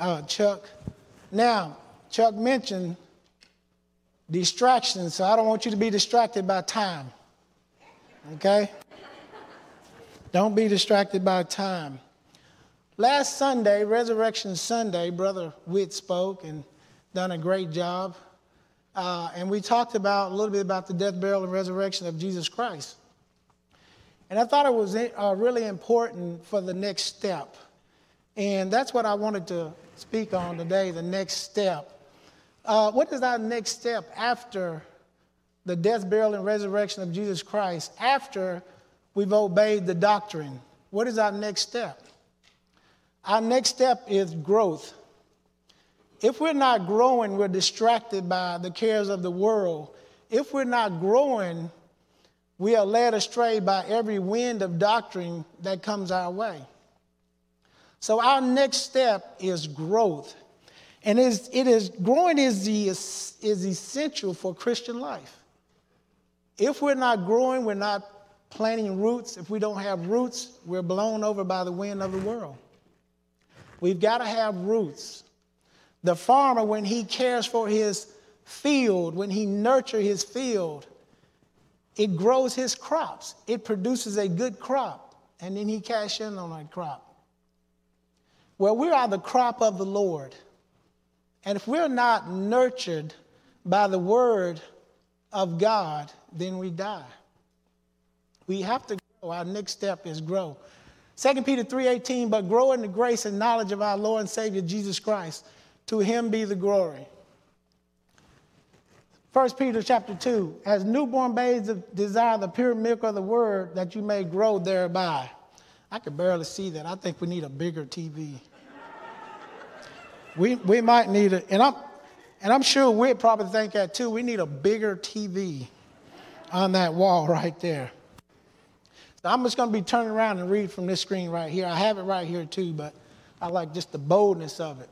uh, Chuck. Now, Chuck mentioned distractions, so I don't want you to be distracted by time. Okay? Don't be distracted by time. Last Sunday, Resurrection Sunday, Brother Witt spoke and done a great job. Uh, and we talked about a little bit about the death, burial, and resurrection of Jesus Christ. And I thought it was uh, really important for the next step. And that's what I wanted to speak on today the next step. Uh, what is our next step after the death, burial, and resurrection of Jesus Christ? After we've obeyed the doctrine, what is our next step? Our next step is growth. If we're not growing, we're distracted by the cares of the world. If we're not growing, we are led astray by every wind of doctrine that comes our way. So our next step is growth. And it is, growing is, the, is essential for Christian life. If we're not growing, we're not planting roots. If we don't have roots, we're blown over by the wind of the world. We've got to have roots. The farmer, when he cares for his field, when he nurtures his field, it grows his crops. It produces a good crop, and then he cash in on that crop. Well, we are the crop of the Lord. And if we're not nurtured by the word of God, then we die. We have to grow. Our next step is grow. 2 Peter 3:18, but grow in the grace and knowledge of our Lord and Savior Jesus Christ. To him be the glory. 1 Peter chapter 2, as newborn babes desire the pure milk of the word that you may grow thereby. I could barely see that. I think we need a bigger TV. We, we might need it, and I'm, and I'm sure we'd probably think that too. We need a bigger TV on that wall right there. So I'm just going to be turning around and read from this screen right here. I have it right here too, but I like just the boldness of it.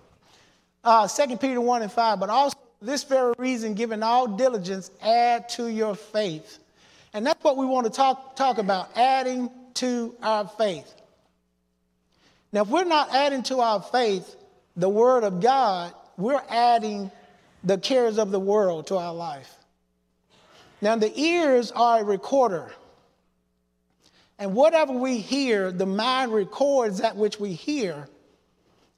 Uh, 2 Peter 1 and 5, but also this very reason, given all diligence, add to your faith. And that's what we want to talk, talk about adding to our faith. Now, if we're not adding to our faith the Word of God, we're adding the cares of the world to our life. Now, the ears are a recorder. And whatever we hear, the mind records that which we hear,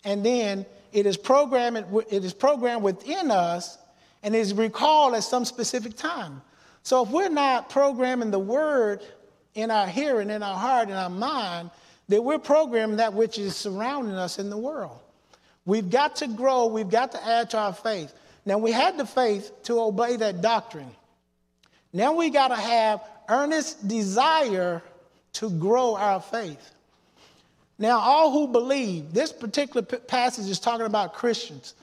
and then it is programmed, it is programmed within us and is recalled at some specific time. So if we're not programming the word in our hearing, in our heart, in our mind, then we're programming that which is surrounding us in the world. We've got to grow, we've got to add to our faith. Now we had the faith to obey that doctrine. Now we got to have earnest desire to grow our faith. Now, all who believe, this particular passage is talking about Christians.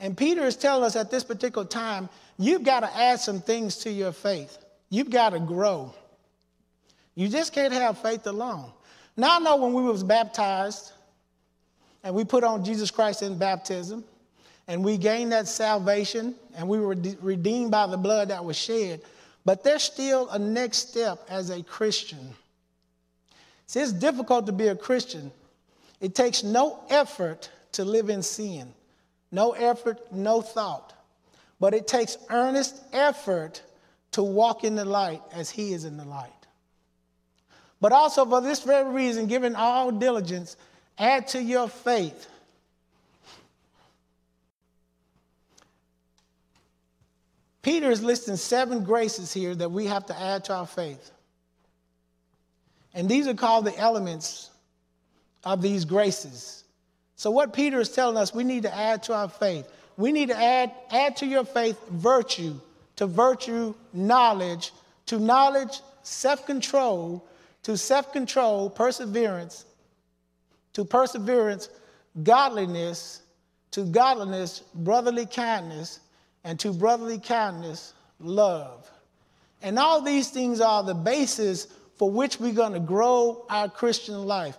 And Peter is telling us at this particular time, you've got to add some things to your faith. You've got to grow. You just can't have faith alone. Now I know when we was baptized and we put on Jesus Christ in baptism and we gained that salvation and we were redeemed by the blood that was shed, but there's still a next step as a Christian. See, it's difficult to be a Christian. It takes no effort to live in sin, no effort, no thought. But it takes earnest effort to walk in the light as He is in the light. But also, for this very reason, given all diligence, add to your faith. Peter is listing seven graces here that we have to add to our faith. And these are called the elements of these graces. So, what Peter is telling us, we need to add to our faith. We need to add, add to your faith virtue, to virtue, knowledge, to knowledge, self control, to self control, perseverance, to perseverance, godliness, to godliness, brotherly kindness, and to brotherly kindness, love. And all these things are the basis for which we're going to grow our Christian life,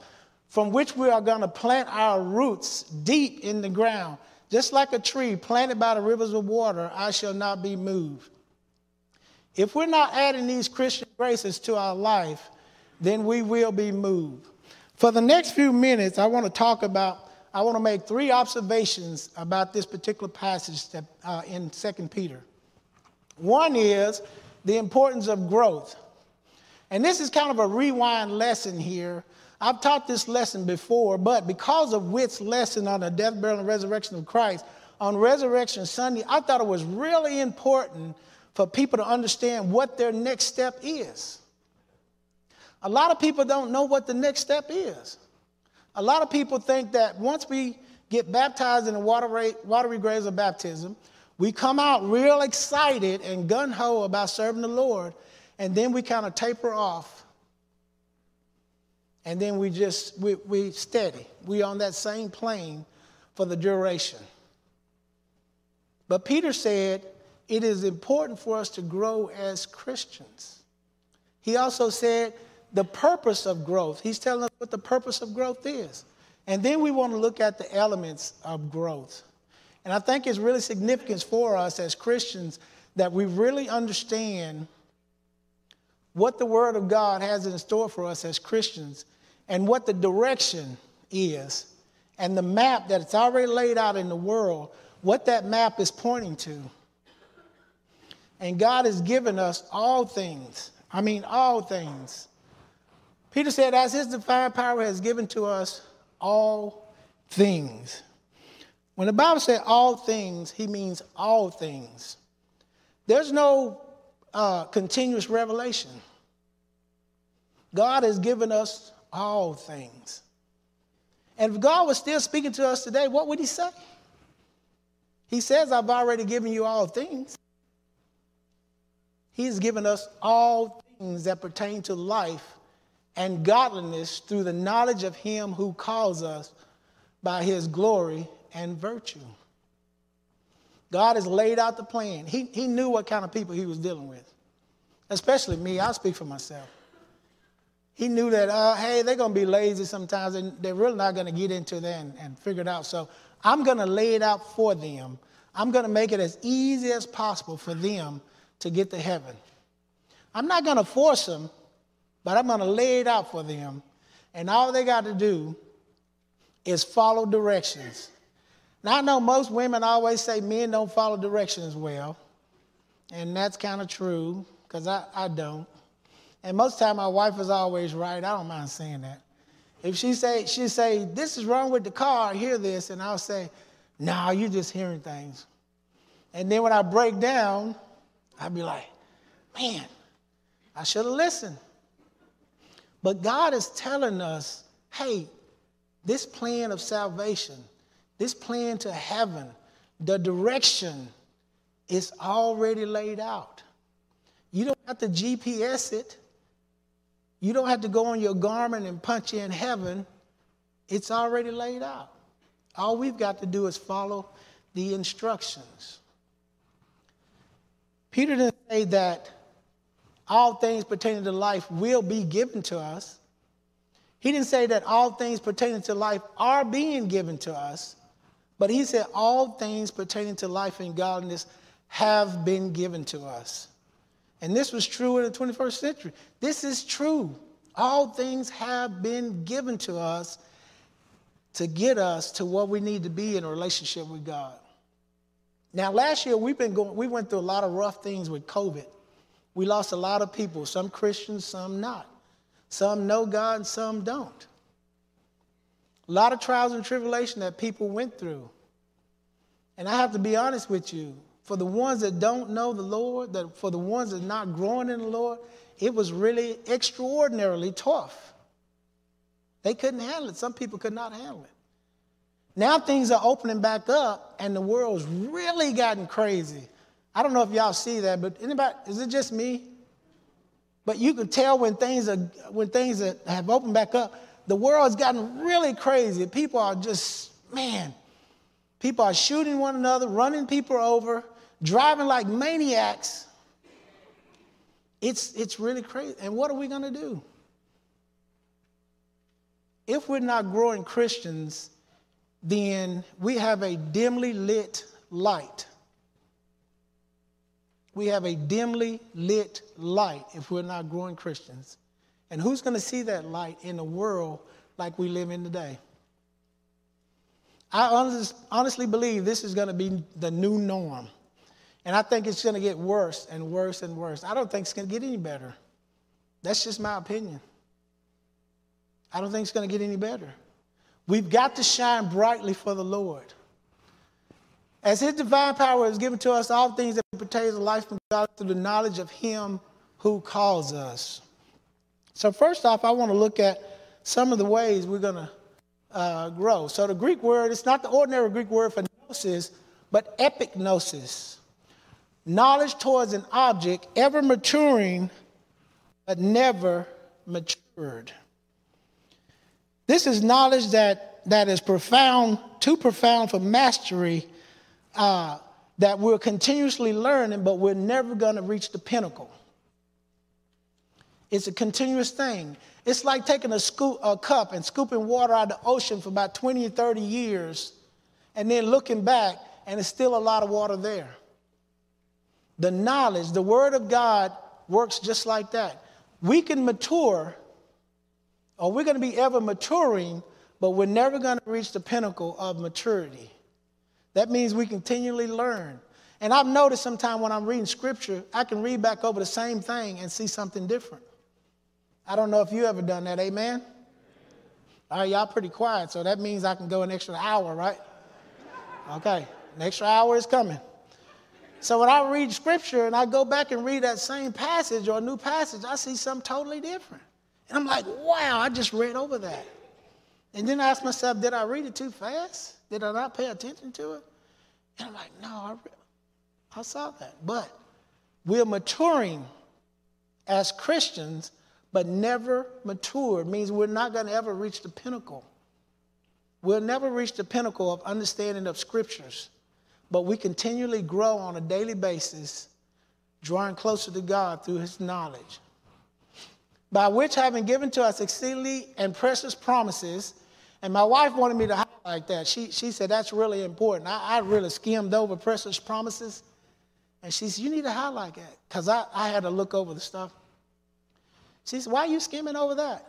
from which we are going to plant our roots deep in the ground. Just like a tree planted by the rivers of water, I shall not be moved. If we're not adding these Christian graces to our life, then we will be moved. For the next few minutes, I want to talk about I want to make three observations about this particular passage that, uh, in 2 Peter. One is the importance of growth. And this is kind of a rewind lesson here. I've taught this lesson before, but because of Witt's lesson on the death, burial, and resurrection of Christ, on Resurrection Sunday, I thought it was really important for people to understand what their next step is. A lot of people don't know what the next step is. A lot of people think that once we get baptized in the watery, watery graves of baptism, we come out real excited and gun ho about serving the Lord, and then we kind of taper off. And then we just, we, we steady. We on that same plane for the duration. But Peter said it is important for us to grow as Christians. He also said the purpose of growth. He's telling us what the purpose of growth is. And then we want to look at the elements of growth. And I think it's really significant for us as Christians that we really understand what the Word of God has in store for us as Christians and what the direction is and the map that it's already laid out in the world, what that map is pointing to. And God has given us all things. I mean, all things. Peter said, as his divine power has given to us all things. When the Bible says all things, he means all things. There's no uh, continuous revelation. God has given us all things. And if God was still speaking to us today, what would he say? He says, I've already given you all things. He's given us all things that pertain to life and godliness through the knowledge of him who calls us by his glory and virtue. God has laid out the plan. He, he knew what kind of people he was dealing with, especially me. I'll speak for myself. He knew that, uh, hey, they're going to be lazy sometimes and they're really not going to get into that and, and figure it out. So I'm going to lay it out for them. I'm going to make it as easy as possible for them to get to heaven. I'm not going to force them, but I'm going to lay it out for them. And all they got to do is follow directions. Now, I know most women always say men don't follow directions well, and that's kind of true because I, I don't. And most of the time, my wife is always right. I don't mind saying that. If she say she say this is wrong with the car, I hear this, and I'll say, "No, nah, you're just hearing things." And then when I break down, I'll be like, "Man, I should have listened." But God is telling us, "Hey, this plan of salvation." This plan to heaven, the direction is already laid out. You don't have to GPS it. You don't have to go on your Garmin and punch in heaven. It's already laid out. All we've got to do is follow the instructions. Peter didn't say that all things pertaining to life will be given to us. He didn't say that all things pertaining to life are being given to us. But he said, All things pertaining to life and godliness have been given to us. And this was true in the 21st century. This is true. All things have been given to us to get us to what we need to be in a relationship with God. Now, last year we've been going, we went through a lot of rough things with COVID. We lost a lot of people, some Christians, some not. Some know God some don't. A lot of trials and tribulation that people went through. And I have to be honest with you, for the ones that don't know the Lord, that for the ones that are not growing in the Lord, it was really extraordinarily tough. They couldn't handle it. Some people could not handle it. Now things are opening back up and the world's really gotten crazy. I don't know if y'all see that, but anybody, is it just me? But you can tell when things are when things are, have opened back up, the world's gotten really crazy. People are just, man, people are shooting one another, running people over, driving like maniacs. It's, it's really crazy. And what are we to do? If we're not growing Christians, then we have a dimly lit light. We have a dimly lit light if we're not growing Christians. And who's going to see that light in a world like we live in today? I honest, honestly believe this is going to be the new norm. And I think it's going to get worse and worse and worse. I don't think it's going to get any better. That's just my opinion. I don't think it's going to get any better. We've got to shine brightly for the Lord. As His divine power is given to us all things that pertain to life from God through the knowledge of Him who calls us. So, first off, I want to look at some of the ways we're going to uh, grow. So, the Greek word, it's not the ordinary Greek word for gnosis, but epignosis. Knowledge towards an object, ever maturing, but never matured. This is knowledge that, that is profound, too profound for mastery, uh, that we're continuously learning, but we're never going to reach the pinnacle. It's a continuous thing. It's like taking a, scoop, a cup and scooping water out of the ocean for about 20 or 30 years and then looking back, and there's still a lot of water there. The knowledge, the Word of God works just like that. We can mature or we're going to be ever maturing, but we're never going to reach the pinnacle of maturity. That means we continually learn. And I've noticed sometimes when I'm reading scripture, I can read back over the same thing and see something different. I don't know if you ever done that, amen? All right, y'all pretty quiet, so that means I can go an extra hour, right? Okay, an extra hour is coming. So when I read scripture and I go back and read that same passage or a new passage, I see something totally different. And I'm like, wow, I just read over that. And then I ask myself, did I read it too fast? Did I not pay attention to it? And I'm like, no, I, I saw that. But we're maturing as Christians, but never mature. It means we're not going to ever reach the pinnacle. We'll never reach the pinnacle of understanding of scriptures, but we continually grow on a daily basis, drawing closer to God through his knowledge by which having given to us exceedingly and precious promises, and my wife wanted me to highlight that. She, she said, that's really important. I, I really skimmed over precious promises. And she said, you need to highlight that. Because I, I had to look over the stuff. She said, why are you skimming over that?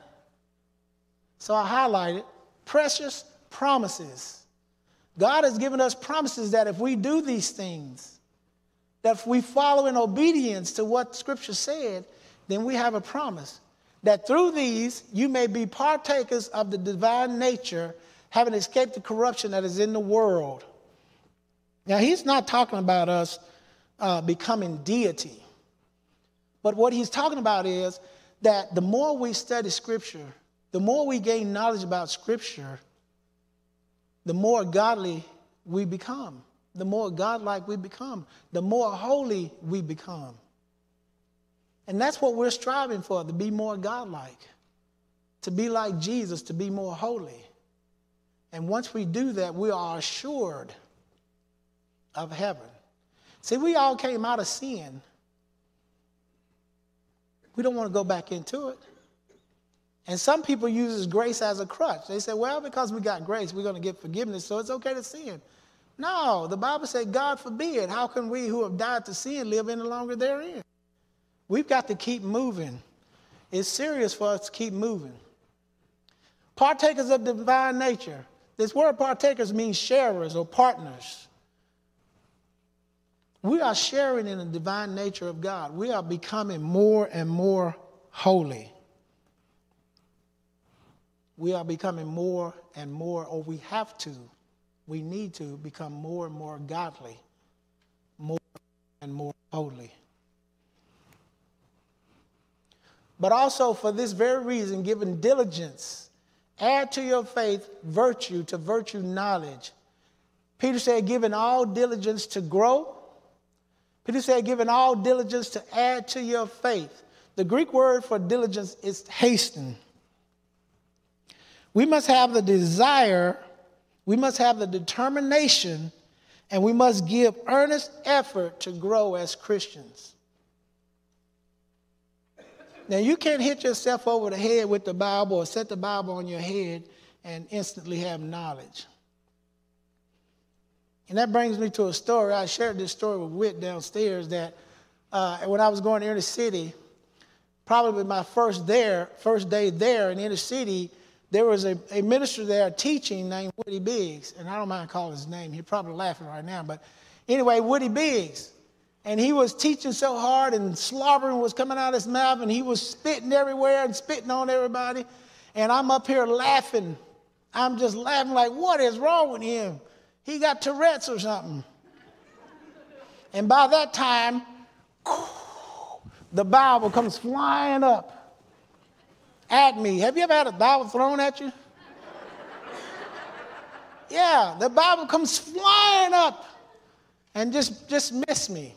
So I highlighted precious promises. God has given us promises that if we do these things, that if we follow in obedience to what Scripture said, then we have a promise that through these you may be partakers of the divine nature, having escaped the corruption that is in the world. Now, he's not talking about us uh, becoming deity, but what he's talking about is that the more we study Scripture, the more we gain knowledge about Scripture, the more godly we become, the more godlike we become, the more holy we become. And that's what we're striving for to be more godlike, to be like Jesus, to be more holy. And once we do that, we are assured of heaven. See, we all came out of sin. We don't want to go back into it. And some people use grace as a crutch. They say, well, because we got grace, we're going to get forgiveness, so it's okay to sin. No, the Bible said, God forbid. How can we who have died to sin live any longer therein? We've got to keep moving. It's serious for us to keep moving. Partakers of divine nature. This word partakers means sharers or partners. We are sharing in the divine nature of God. We are becoming more and more holy. We are becoming more and more, or we have to, we need to become more and more godly, more and more holy. But also for this very reason, given diligence, add to your faith virtue, to virtue knowledge. Peter said, given all diligence to grow. Peter said, given all diligence to add to your faith. The Greek word for diligence is hasten. We must have the desire, we must have the determination, and we must give earnest effort to grow as Christians. Now, you can't hit yourself over the head with the Bible or set the Bible on your head and instantly have knowledge. And that brings me to a story. I shared this story with Whit downstairs that uh, when I was going to inner city, probably my first there, first day there in inner city, there was a, a minister there teaching named Woody Biggs, and I don't mind calling his name. He's probably laughing right now, but anyway, Woody Biggs. And he was teaching so hard, and slobbering was coming out of his mouth, and he was spitting everywhere and spitting on everybody. And I'm up here laughing. I'm just laughing, like, what is wrong with him? He got Tourette's or something. And by that time, the Bible comes flying up at me. Have you ever had a Bible thrown at you? Yeah, the Bible comes flying up and just, just miss me.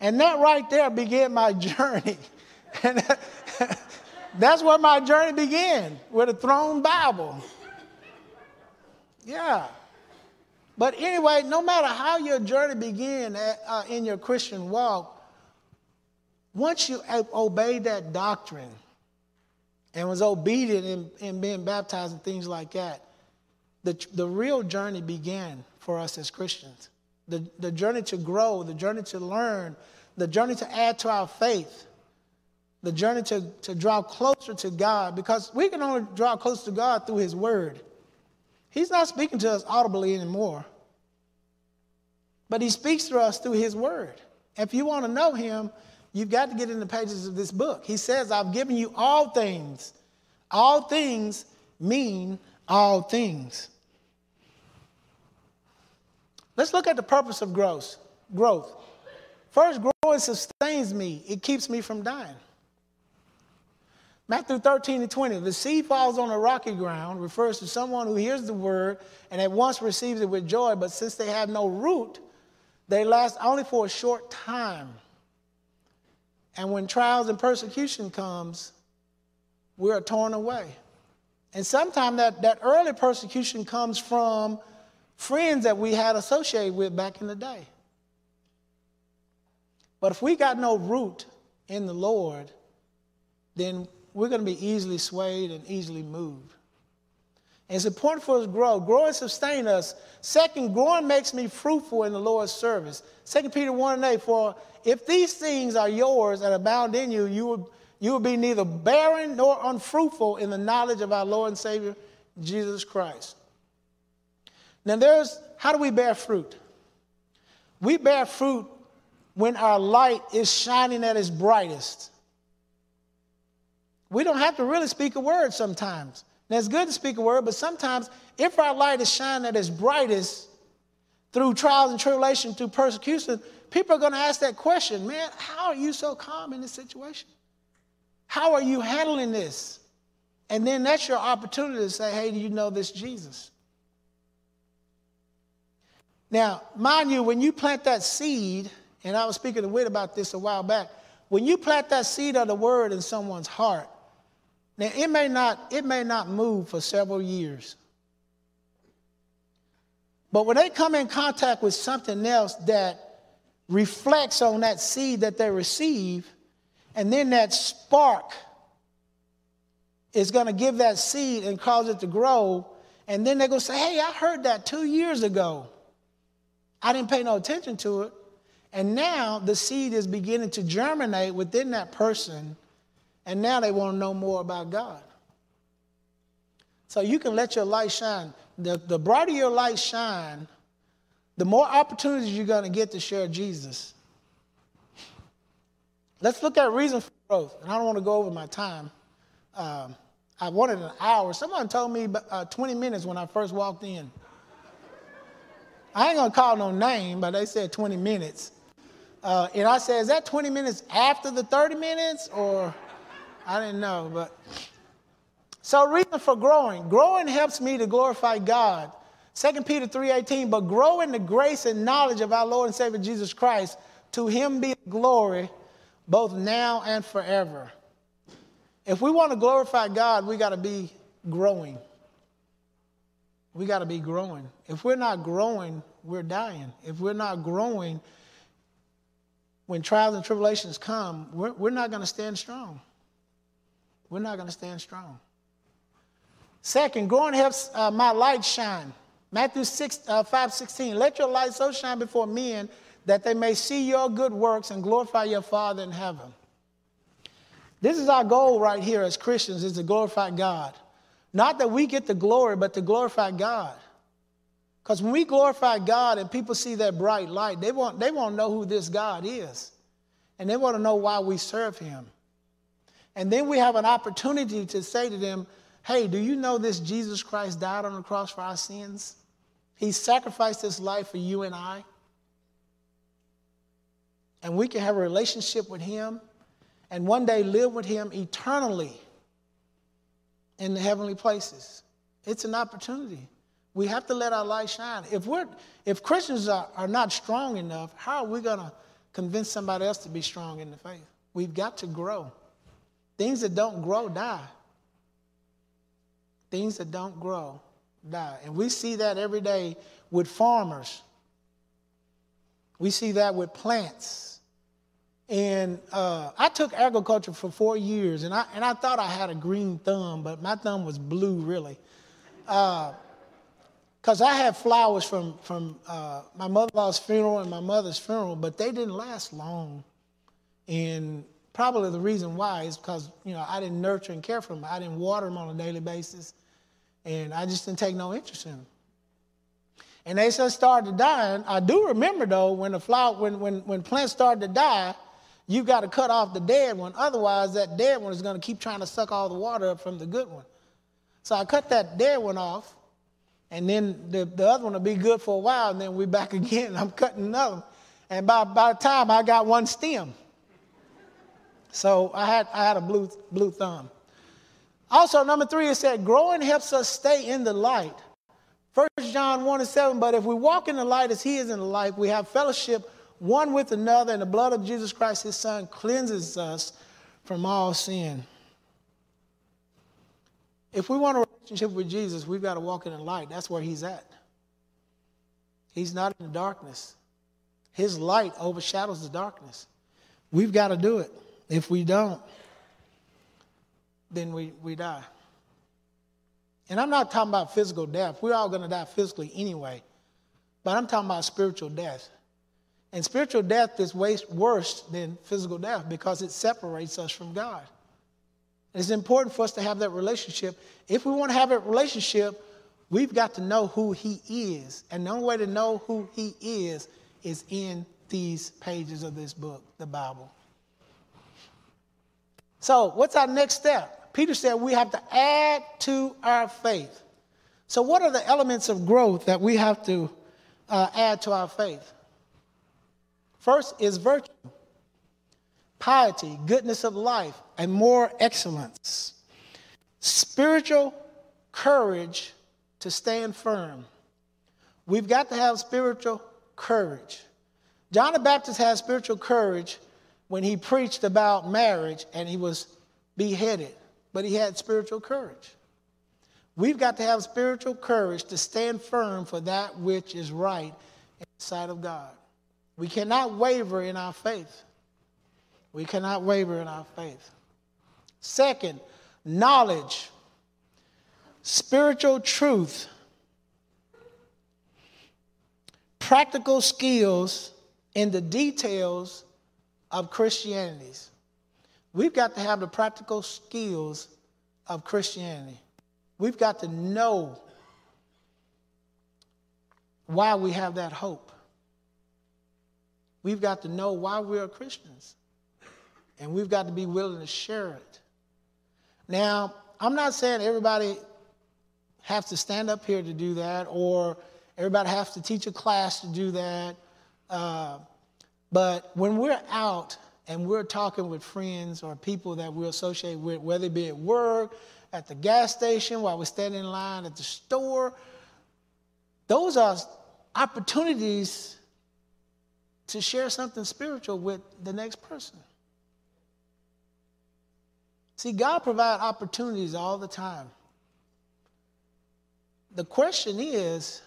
And that right there began my journey. And that's where my journey began, with a thrown Bible. Yeah. But anyway, no matter how your journey began at, uh, in your Christian walk, once you obeyed that doctrine and was obedient in, in being baptized and things like that, the, the real journey began for us as Christians. The, the journey to grow, the journey to learn, the journey to add to our faith, the journey to, to draw closer to God, because we can only draw closer to God through His Word. He's not speaking to us audibly anymore, but He speaks to us through His Word. If you want to know Him, you've got to get in the pages of this book. He says, I've given you all things. All things mean all things. Let's look at the purpose of growth. Growth. First, growing sustains me. It keeps me from dying. Matthew 13 and 20, the seed falls on a rocky ground refers to someone who hears the word and at once receives it with joy, but since they have no root, they last only for a short time. And when trials and persecution comes, we are torn away. And sometimes that, that early persecution comes from friends that we had associated with back in the day. But if we got no root in the Lord, then we're going to be easily swayed and easily moved. And it's important for us to grow. Grow and sustain us. Second, growing makes me fruitful in the Lord's service. 2 Peter 1 and 8, for if these things are yours and abound in you, you will, you will be neither barren nor unfruitful in the knowledge of our Lord and Savior, Jesus Christ. Now, there's how do we bear fruit? We bear fruit when our light is shining at its brightest. We don't have to really speak a word sometimes. Now, it's good to speak a word, but sometimes if our light is shining at its brightest through trials and tribulation, through persecution, people are going to ask that question man, how are you so calm in this situation? How are you handling this? And then that's your opportunity to say, hey, do you know this Jesus? Now, mind you, when you plant that seed, and I was speaking to Whit about this a while back, when you plant that seed of the word in someone's heart, now, it may not, it may not move for several years. But when they come in contact with something else that reflects on that seed that they receive, and then that spark is going to give that seed and cause it to grow, and then they're going to say, Hey, I heard that two years ago. I didn't pay no attention to it. And now the seed is beginning to germinate within that person and now they want to know more about God. So you can let your light shine. The, the brighter your light shine, the more opportunities you're going to get to share Jesus. Let's look at reason for growth. And I don't want to go over my time. Um, I wanted an hour. Someone told me uh, 20 minutes when I first walked in. I ain't to call no name, but they said 20 minutes. Uh, and I said, is that 20 minutes after the 30 minutes or? I didn't know, but so reason for growing. Growing helps me to glorify God. 2 Peter 3:18, but grow in the grace and knowledge of our Lord and Savior Jesus Christ. To him be glory both now and forever. If we want to glorify God, we got to be growing. We got to be growing. If we're not growing, we're dying. If we're not growing, when trials and tribulations come, we're, we're not going to stand strong we're not going to stand strong. Second, growing helps uh, my light shine. Matthew 6, uh, 5 16. Let your light so shine before men that they may see your good works and glorify your Father in heaven. This is our goal right here as Christians is to glorify God. Not that we get the glory, but to glorify God. Because when we glorify God and people see that bright light, they want, they want to know who this God is. And they want to know why we serve him. And then we have an opportunity to say to them, hey, do you know this Jesus Christ died on the cross for our sins? He sacrificed his life for you and I. And we can have a relationship with him and one day live with him eternally in the heavenly places. It's an opportunity. We have to let our light shine. If, we're, if Christians are, are not strong enough, how are we to convince somebody else to be strong in the faith? We've got to grow. Things that don't grow die. Things that don't grow die. And we see that every day with farmers. We see that with plants. And uh, I took agriculture for four years, and I, and I thought I had a green thumb, but my thumb was blue, really. Because uh, I had flowers from, from uh, my mother in law's funeral and my mother's funeral, but they didn't last long. And probably the reason why is because you know I didn't nurture and care for them. I didn't water them on a daily basis, and I just didn't take no interest in them. And they just started dying. I do remember though when the flower, when when when plants started to die, you got to cut off the dead one. Otherwise, that dead one is going to keep trying to suck all the water up from the good one. So I cut that dead one off, and then the, the other one will be good for a while, and then we're back again. I'm cutting another one. And by, by the time I got one stem. So I had, I had a blue, blue thumb. Also, number three, it said, growing helps us stay in the light. First John 1 and 7, but if we walk in the light as he is in the light, we have fellowship one with another, and the blood of Jesus Christ, his son, cleanses us from all sin. If we want a relationship with Jesus, we've got to walk in the light. That's where he's at. He's not in the darkness. His light overshadows the darkness. We've got to do it. If we don't, then we, we die. And I'm not talking about physical death. We're all going to die physically anyway. But I'm talking about spiritual death. And spiritual death is way worse than physical death because it separates us from God. It's important for us to have that relationship. If we want to have a relationship, we've got to know who He is. And the only way to know who He is is in these pages of this book, the Bible. So, what's our next step? Peter said we have to add to our faith. So, what are the elements of growth that we have to uh, add to our faith? First is virtue, piety, goodness of life, and more excellence. Spiritual courage to stand firm. We've got to have spiritual courage. John the Baptist had spiritual courage when he preached about marriage and he was beheaded, but he had spiritual courage. We've got to have spiritual courage to stand firm for that which is right in the sight of God. We cannot waver in our faith. We cannot waver in our faith. Second, knowledge, spiritual truth, practical skills in the details of Christianities. We've got to have the practical skills of Christianity. We've got to know why we have that hope. We've got to know why we are Christians. And we've got to be willing to share it. Now, I'm not saying everybody has to stand up here to do that or everybody has to teach a class to do that. Uh, but when we're out and we're talking with friends or people that we associate with, whether it be at work, at the gas station, while we're standing in line at the store, those are opportunities to share something spiritual with the next person. See, God provides opportunities all the time. The question is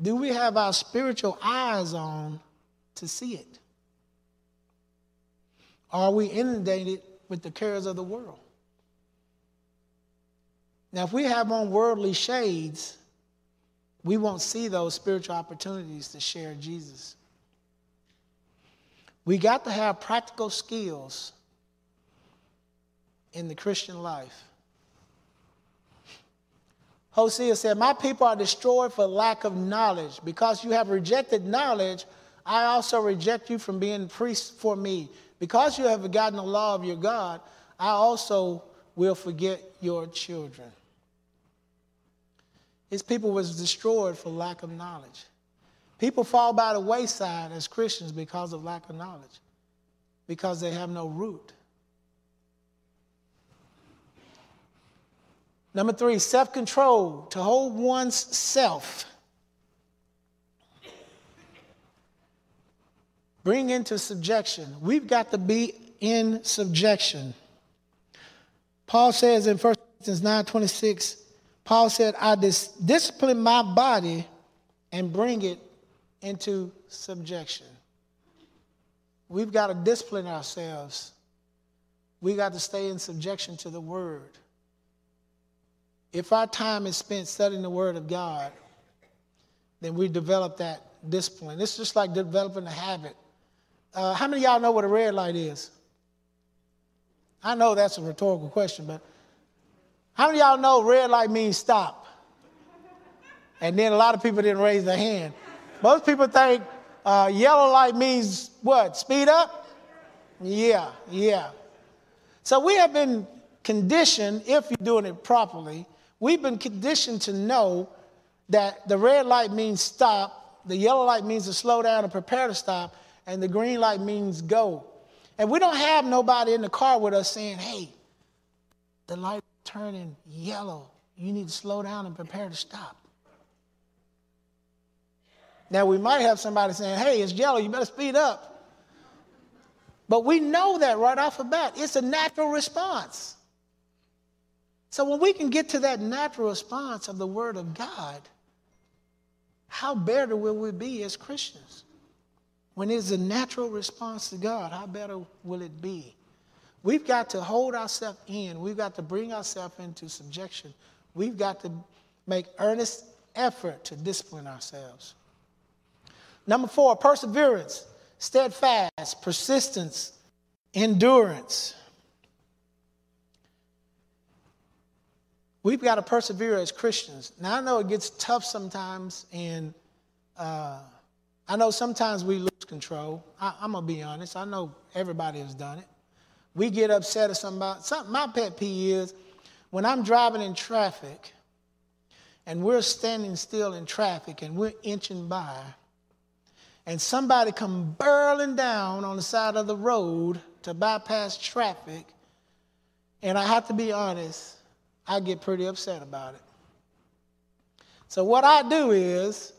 do we have our spiritual eyes on to see it? Are we inundated with the cares of the world? Now, if we have on worldly shades, we won't see those spiritual opportunities to share Jesus. We got to have practical skills in the Christian life. Hosea said, My people are destroyed for lack of knowledge. Because you have rejected knowledge, I also reject you from being priests for me. Because you have forgotten the law of your God, I also will forget your children. His people was destroyed for lack of knowledge. People fall by the wayside as Christians because of lack of knowledge, because they have no root. Number three, self control, to hold one's self. Bring into subjection. We've got to be in subjection. Paul says in 1 Corinthians 9 26, Paul said, I dis- discipline my body and bring it into subjection. We've got to discipline ourselves. We got to stay in subjection to the word. If our time is spent studying the word of God, then we develop that discipline. It's just like developing a habit. Uh, how many y'all know what a red light is? I know that's a rhetorical question, but how many y'all know red light means stop? And then a lot of people didn't raise their hand. Most people think uh, yellow light means what? Speed up? Yeah, yeah. So we have been conditioned, if you're doing it properly, we've been conditioned to know that the red light means stop, the yellow light means to slow down and prepare to stop, and the green light means go. And we don't have nobody in the car with us saying, hey, the light turning yellow. You need to slow down and prepare to stop. Now, we might have somebody saying, hey, it's yellow, you better speed up. But we know that right off the bat. It's a natural response. So when we can get to that natural response of the Word of God, how better will we be as Christians? When it's a natural response to God, how better will it be? We've got to hold ourselves in. We've got to bring ourselves into subjection. We've got to make earnest effort to discipline ourselves. Number four, perseverance, steadfast, persistence, endurance. We've got to persevere as Christians. Now, I know it gets tough sometimes, and uh, I know sometimes we lose control. I, am going to be honest. I know everybody has done it. We get upset at. Something, my pet peeve is when I'm driving in traffic and we're standing still in traffic and we're inching by and somebody come barreling down on the side of the road to bypass traffic, and I have to be honest, I get pretty upset about it. So what I do is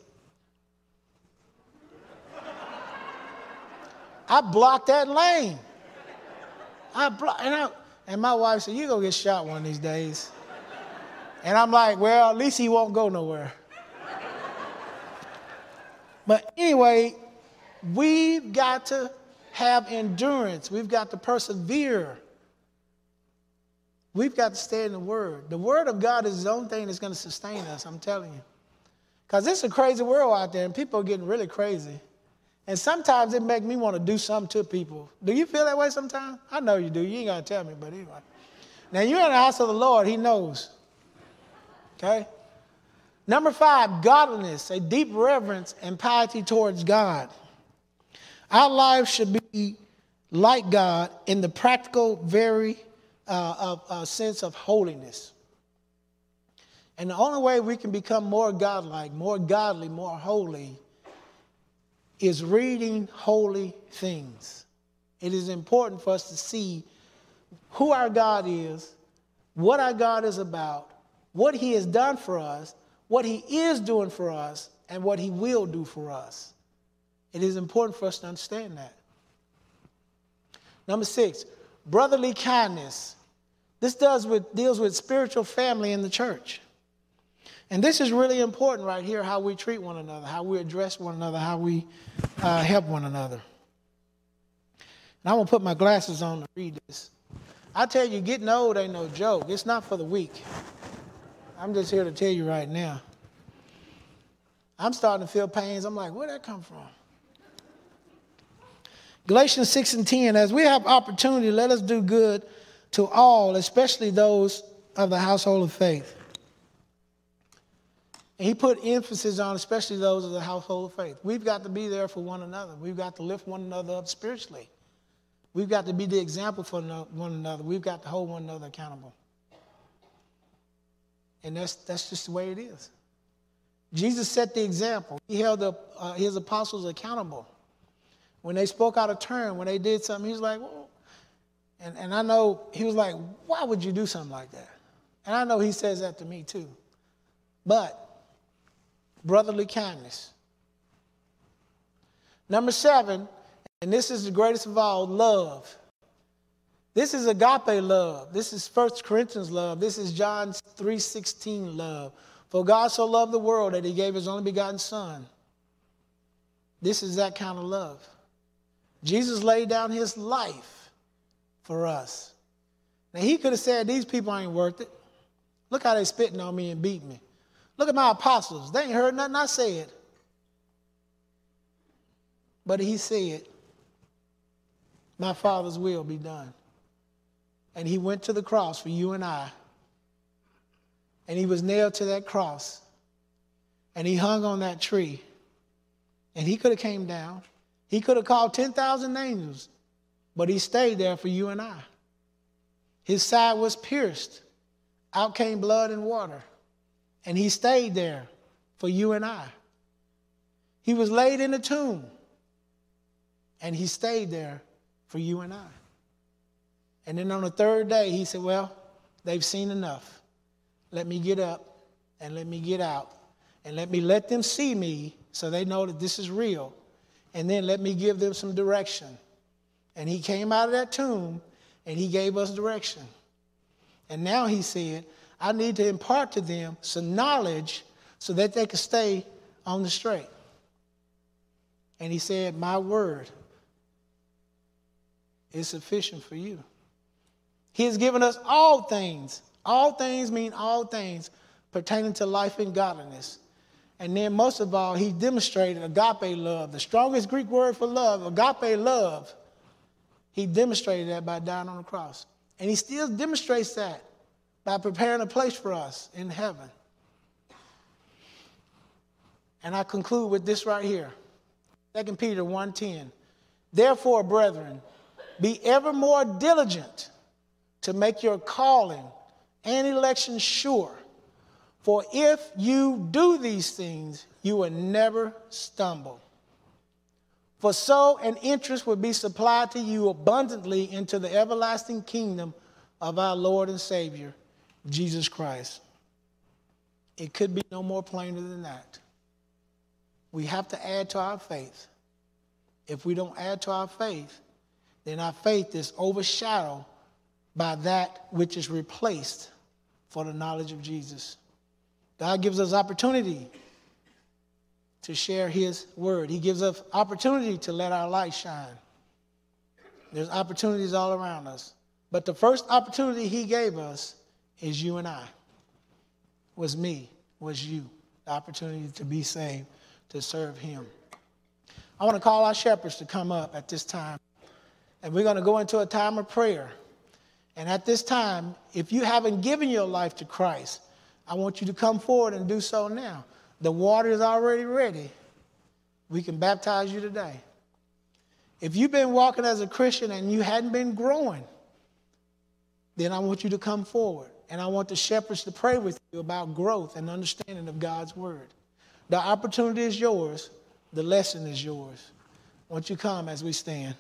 I block that lane. I block, and, I, and my wife said, You're gonna get shot one of these days." And I'm like, "Well, at least he won't go nowhere." But anyway, we've got to have endurance. We've got to persevere. We've got to stay in the Word. The Word of God is the only thing that's going to sustain us, I'm telling you. Because it's a crazy world out there, and people are getting really crazy. And sometimes it makes me want to do something to people. Do you feel that way sometimes? I know you do. You ain't got to tell me, but anyway. Now, you're in the house of the Lord, He knows. Okay? Number five, godliness, a deep reverence and piety towards God. Our lives should be like God in the practical, very uh, of, uh, sense of holiness. And the only way we can become more godlike, more godly, more holy is reading holy things. It is important for us to see who our God is, what our God is about, what He has done for us, what He is doing for us and what He will do for us. It is important for us to understand that. Number six, brotherly kindness. This does with, deals with spiritual family in the church. And this is really important right here how we treat one another, how we address one another, how we uh, help one another. And I'm going to put my glasses on to read this. I tell you, getting old ain't no joke. It's not for the weak. I'm just here to tell you right now. I'm starting to feel pains. I'm like, where'd that come from? Galatians 6 and 10, as we have opportunity, let us do good to all, especially those of the household of faith. And he put emphasis on especially those of the household of faith. We've got to be there for one another. We've got to lift one another up spiritually. We've got to be the example for one another. We've got to hold one another accountable. And that's, that's just the way it is. Jesus set the example. He held uh, his apostles accountable. When they spoke out of turn, when they did something, he was like, well, and, and I know he was like, why would you do something like that? And I know he says that to me too. But brotherly kindness. Number seven, and this is the greatest of all, love. This is agape love. This is 1 Corinthians love. This is John 3:16 love. For God so loved the world that he gave his only begotten son. This is that kind of love. Jesus laid down his life for us. Now he could have said, These people ain't worth it. Look how they spitting on me and beat me. Look at my apostles. They ain't heard nothing I said. But he said, My Father's will be done. And he went to the cross for you and I. And he was nailed to that cross. And he hung on that tree. And he could have came down. He could have called 10,000 angels. But he stayed there for you and I. His side was pierced. Out came blood and water. And he stayed there for you and I. He was laid in a tomb. And he stayed there for you and I. And then on the third day, he said, Well, they've seen enough. Let me get up and let me get out. And let me let them see me so they know that this is real. And then let me give them some direction. And he came out of that tomb and he gave us direction. And now he said, I need to impart to them some knowledge so that they can stay on the straight. And he said, My word is sufficient for you. He has given us all things. All things mean all things pertaining to life and godliness. And then, most of all, he demonstrated agape love, the strongest Greek word for love, agape love. He demonstrated that by dying on the cross. And he still demonstrates that by preparing a place for us in heaven. And I conclude with this right here. 2 Peter 1:10. Therefore, brethren, be ever more diligent to make your calling and election sure. For if you do these things, you will never stumble. For so an interest will be supplied to you abundantly into the everlasting kingdom of our Lord and Savior, Jesus Christ. It could be no more plainer than that. We have to add to our faith. If we don't add to our faith, then our faith is overshadowed by that which is replaced for the knowledge of Jesus. God gives us opportunity to share his word. He gives us opportunity to let our light shine. There's opportunities all around us. But the first opportunity he gave us is you and I, was me, was you. The opportunity to be saved, to serve Him. I want to call our shepherds to come up at this time. And we're going to go into a time of prayer. And at this time, if you haven't given your life to Christ, I want you to come forward and do so now. The water is already ready. We can baptize you today. If you've been walking as a Christian and you hadn't been growing, then I want you to come forward. And I want the shepherds to pray with you about growth and understanding of God's word. The opportunity is yours, the lesson is yours. Won't you come as we stand?